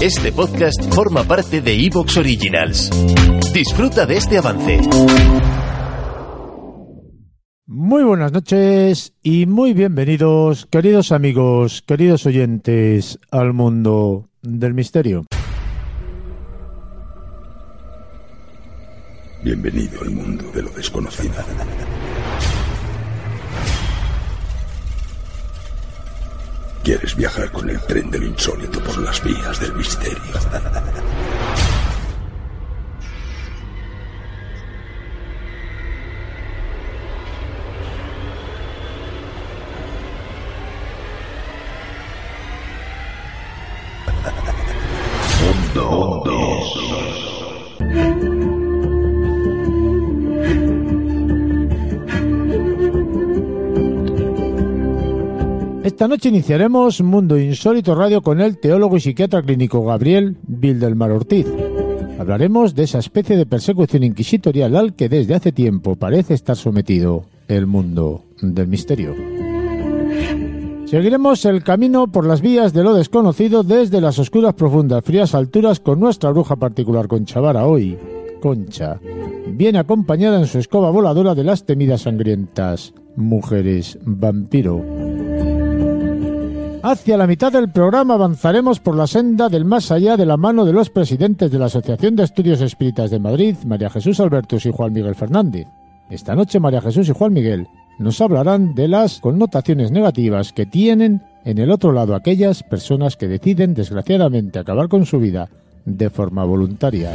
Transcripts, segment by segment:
este podcast forma parte de Evox Originals. Disfruta de este avance. Muy buenas noches y muy bienvenidos, queridos amigos, queridos oyentes, al mundo del misterio. Bienvenido al mundo de lo desconocido. ¿Quieres viajar con el tren de lo insólito por las vías del misterio? Esta noche iniciaremos Mundo Insólito Radio con el teólogo y psiquiatra clínico Gabriel Vildelmar Ortiz. Hablaremos de esa especie de persecución inquisitorial al que desde hace tiempo parece estar sometido el mundo del misterio. Seguiremos el camino por las vías de lo desconocido desde las oscuras, profundas, frías alturas con nuestra bruja particular Concha Vara hoy. Concha viene acompañada en su escoba voladora de las temidas sangrientas mujeres vampiro. Hacia la mitad del programa avanzaremos por la senda del más allá de la mano de los presidentes de la Asociación de Estudios Espíritas de Madrid, María Jesús Albertus y Juan Miguel Fernández. Esta noche María Jesús y Juan Miguel nos hablarán de las connotaciones negativas que tienen en el otro lado aquellas personas que deciden desgraciadamente acabar con su vida de forma voluntaria.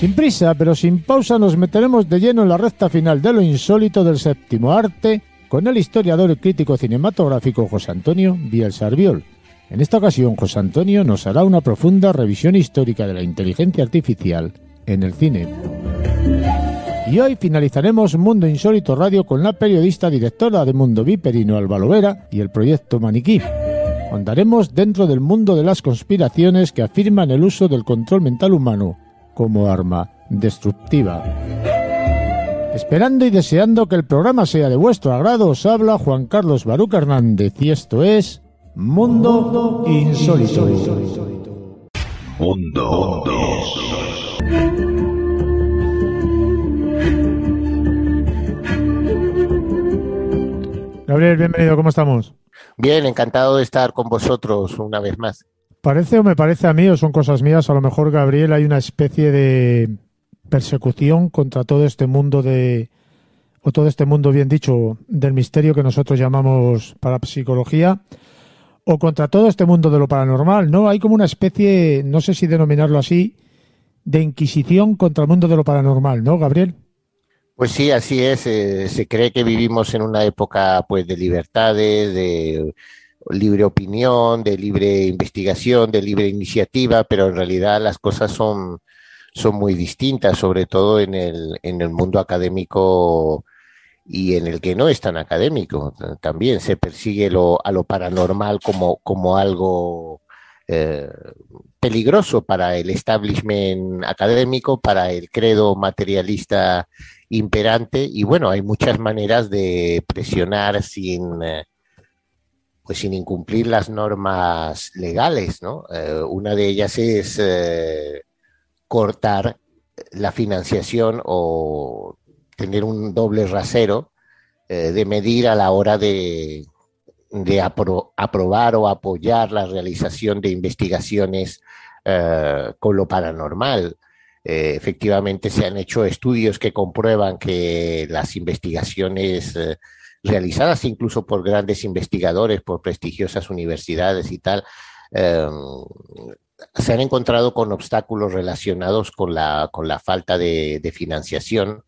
Sin prisa, pero sin pausa, nos meteremos de lleno en la recta final de lo insólito del séptimo arte con el historiador y crítico cinematográfico José Antonio Biel Sarbiol. En esta ocasión, José Antonio nos hará una profunda revisión histórica de la inteligencia artificial en el cine. Y hoy finalizaremos Mundo Insólito Radio con la periodista directora de Mundo Viperino Alba Lovera y el proyecto Maniquí. Andaremos dentro del mundo de las conspiraciones que afirman el uso del control mental humano como arma destructiva. Esperando y deseando que el programa sea de vuestro agrado, os habla Juan Carlos Baruca Hernández y esto es Mundo Insólito. Mundo Gabriel, bienvenido, ¿cómo estamos? Bien, encantado de estar con vosotros una vez más. Parece o me parece a mí, o son cosas mías, a lo mejor, Gabriel, hay una especie de persecución contra todo este mundo de, o todo este mundo, bien dicho, del misterio que nosotros llamamos parapsicología, o contra todo este mundo de lo paranormal, ¿no? Hay como una especie, no sé si denominarlo así, de inquisición contra el mundo de lo paranormal, ¿no, Gabriel? Pues sí, así es. Eh, se cree que vivimos en una época, pues, de libertades, de libre opinión, de libre investigación, de libre iniciativa, pero en realidad las cosas son son muy distintas, sobre todo en el, en el mundo académico y en el que no es tan académico. También se persigue lo, a lo paranormal como, como algo eh, peligroso para el establishment académico, para el credo materialista imperante. Y bueno, hay muchas maneras de presionar sin... Eh, pues sin incumplir las normas legales, ¿no? Eh, una de ellas es cortar la financiación o tener un doble rasero eh, de medir a la hora de, aprobar o apoyar la realización de investigaciones eh, con lo paranormal. Eh, efectivamente, se han hecho estudios que comprueban que las investigaciones realizadas incluso por grandes investigadores, por prestigiosas universidades y tal, se han encontrado con obstáculos relacionados con la, con la falta de, financiación,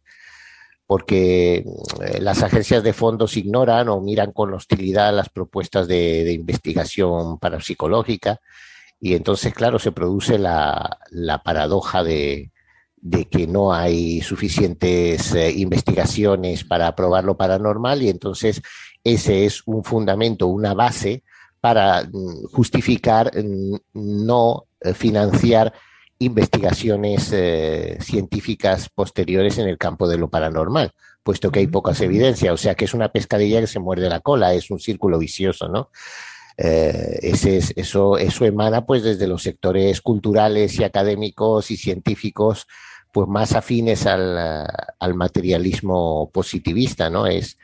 porque eh, las agencias de fondos ignoran o miran con hostilidad las propuestas de, investigación parapsicológica y entonces, claro, se produce la, paradoja de, que no hay suficientes eh, investigaciones para probar lo paranormal y entonces ese es un fundamento, una base para mm, justificar mm, no eh, financiar investigaciones eh, científicas posteriores en el campo de lo paranormal, puesto que hay pocas evidencias, o sea que es una pescadilla que se muerde la cola, es un círculo vicioso, ¿no? Eh, ese eso, eso emana pues desde los sectores culturales y académicos y científicos pues más afines al, al materialismo positivista, ¿no? Es,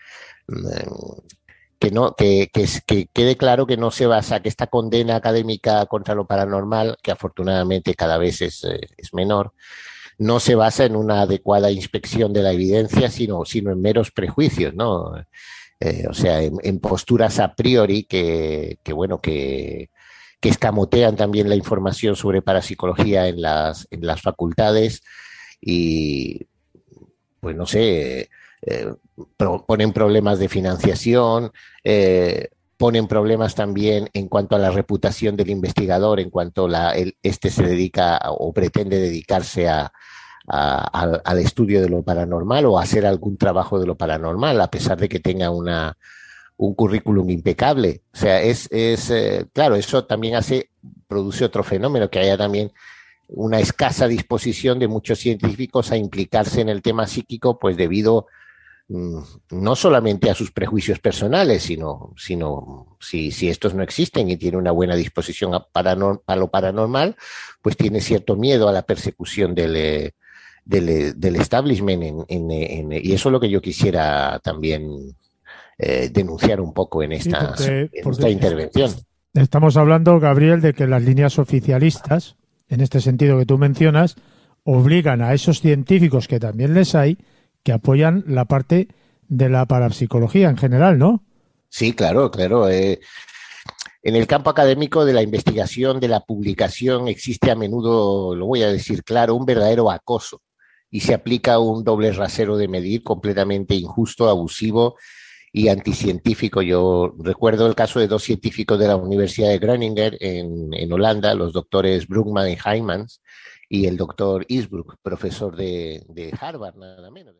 mm, que no que, que, quede claro que no se basa que esta condena académica contra lo paranormal que afortunadamente cada vez es, eh, es menor no se basa en una adecuada inspección de la evidencia sino sino en meros prejuicios no eh, o sea en, posturas a priori que, que bueno que que escamotean también la información sobre parapsicología en las en las facultades y pues no sé eh, ponen problemas de financiación, eh, ponen problemas también en cuanto a la reputación del investigador, en cuanto la, este se dedica o pretende dedicarse a, al estudio de lo paranormal o hacer algún trabajo de lo paranormal, a pesar de que tenga una, un currículum impecable. O sea, es, es eh, claro, eso también hace, produce otro fenómeno, que haya también una escasa disposición de muchos científicos a implicarse en el tema psíquico, pues debido no solamente a sus prejuicios personales, sino, sino si, si estos no existen y tiene una buena disposición a, para lo paranormal, pues tiene cierto miedo a la persecución del, eh, del, eh, del establishment. y eso es lo que yo quisiera también eh, denunciar un poco en esta, en esta intervención. Estamos hablando, Gabriel, de que las líneas oficialistas, en este sentido que tú mencionas, obligan a esos científicos que también les hay, que apoyan la parte de la parapsicología en general, ¿no? Sí, claro, claro. Eh, en el campo académico de la investigación, de la publicación, existe a menudo, lo voy a decir claro, un verdadero acoso y se aplica un doble rasero de medir completamente injusto, abusivo y anticientífico. Yo recuerdo el caso de dos científicos de la Universidad de Groningen en, Holanda, los doctores Brugman y Heimans, y el doctor Eastbrook, profesor de Harvard, nada menos.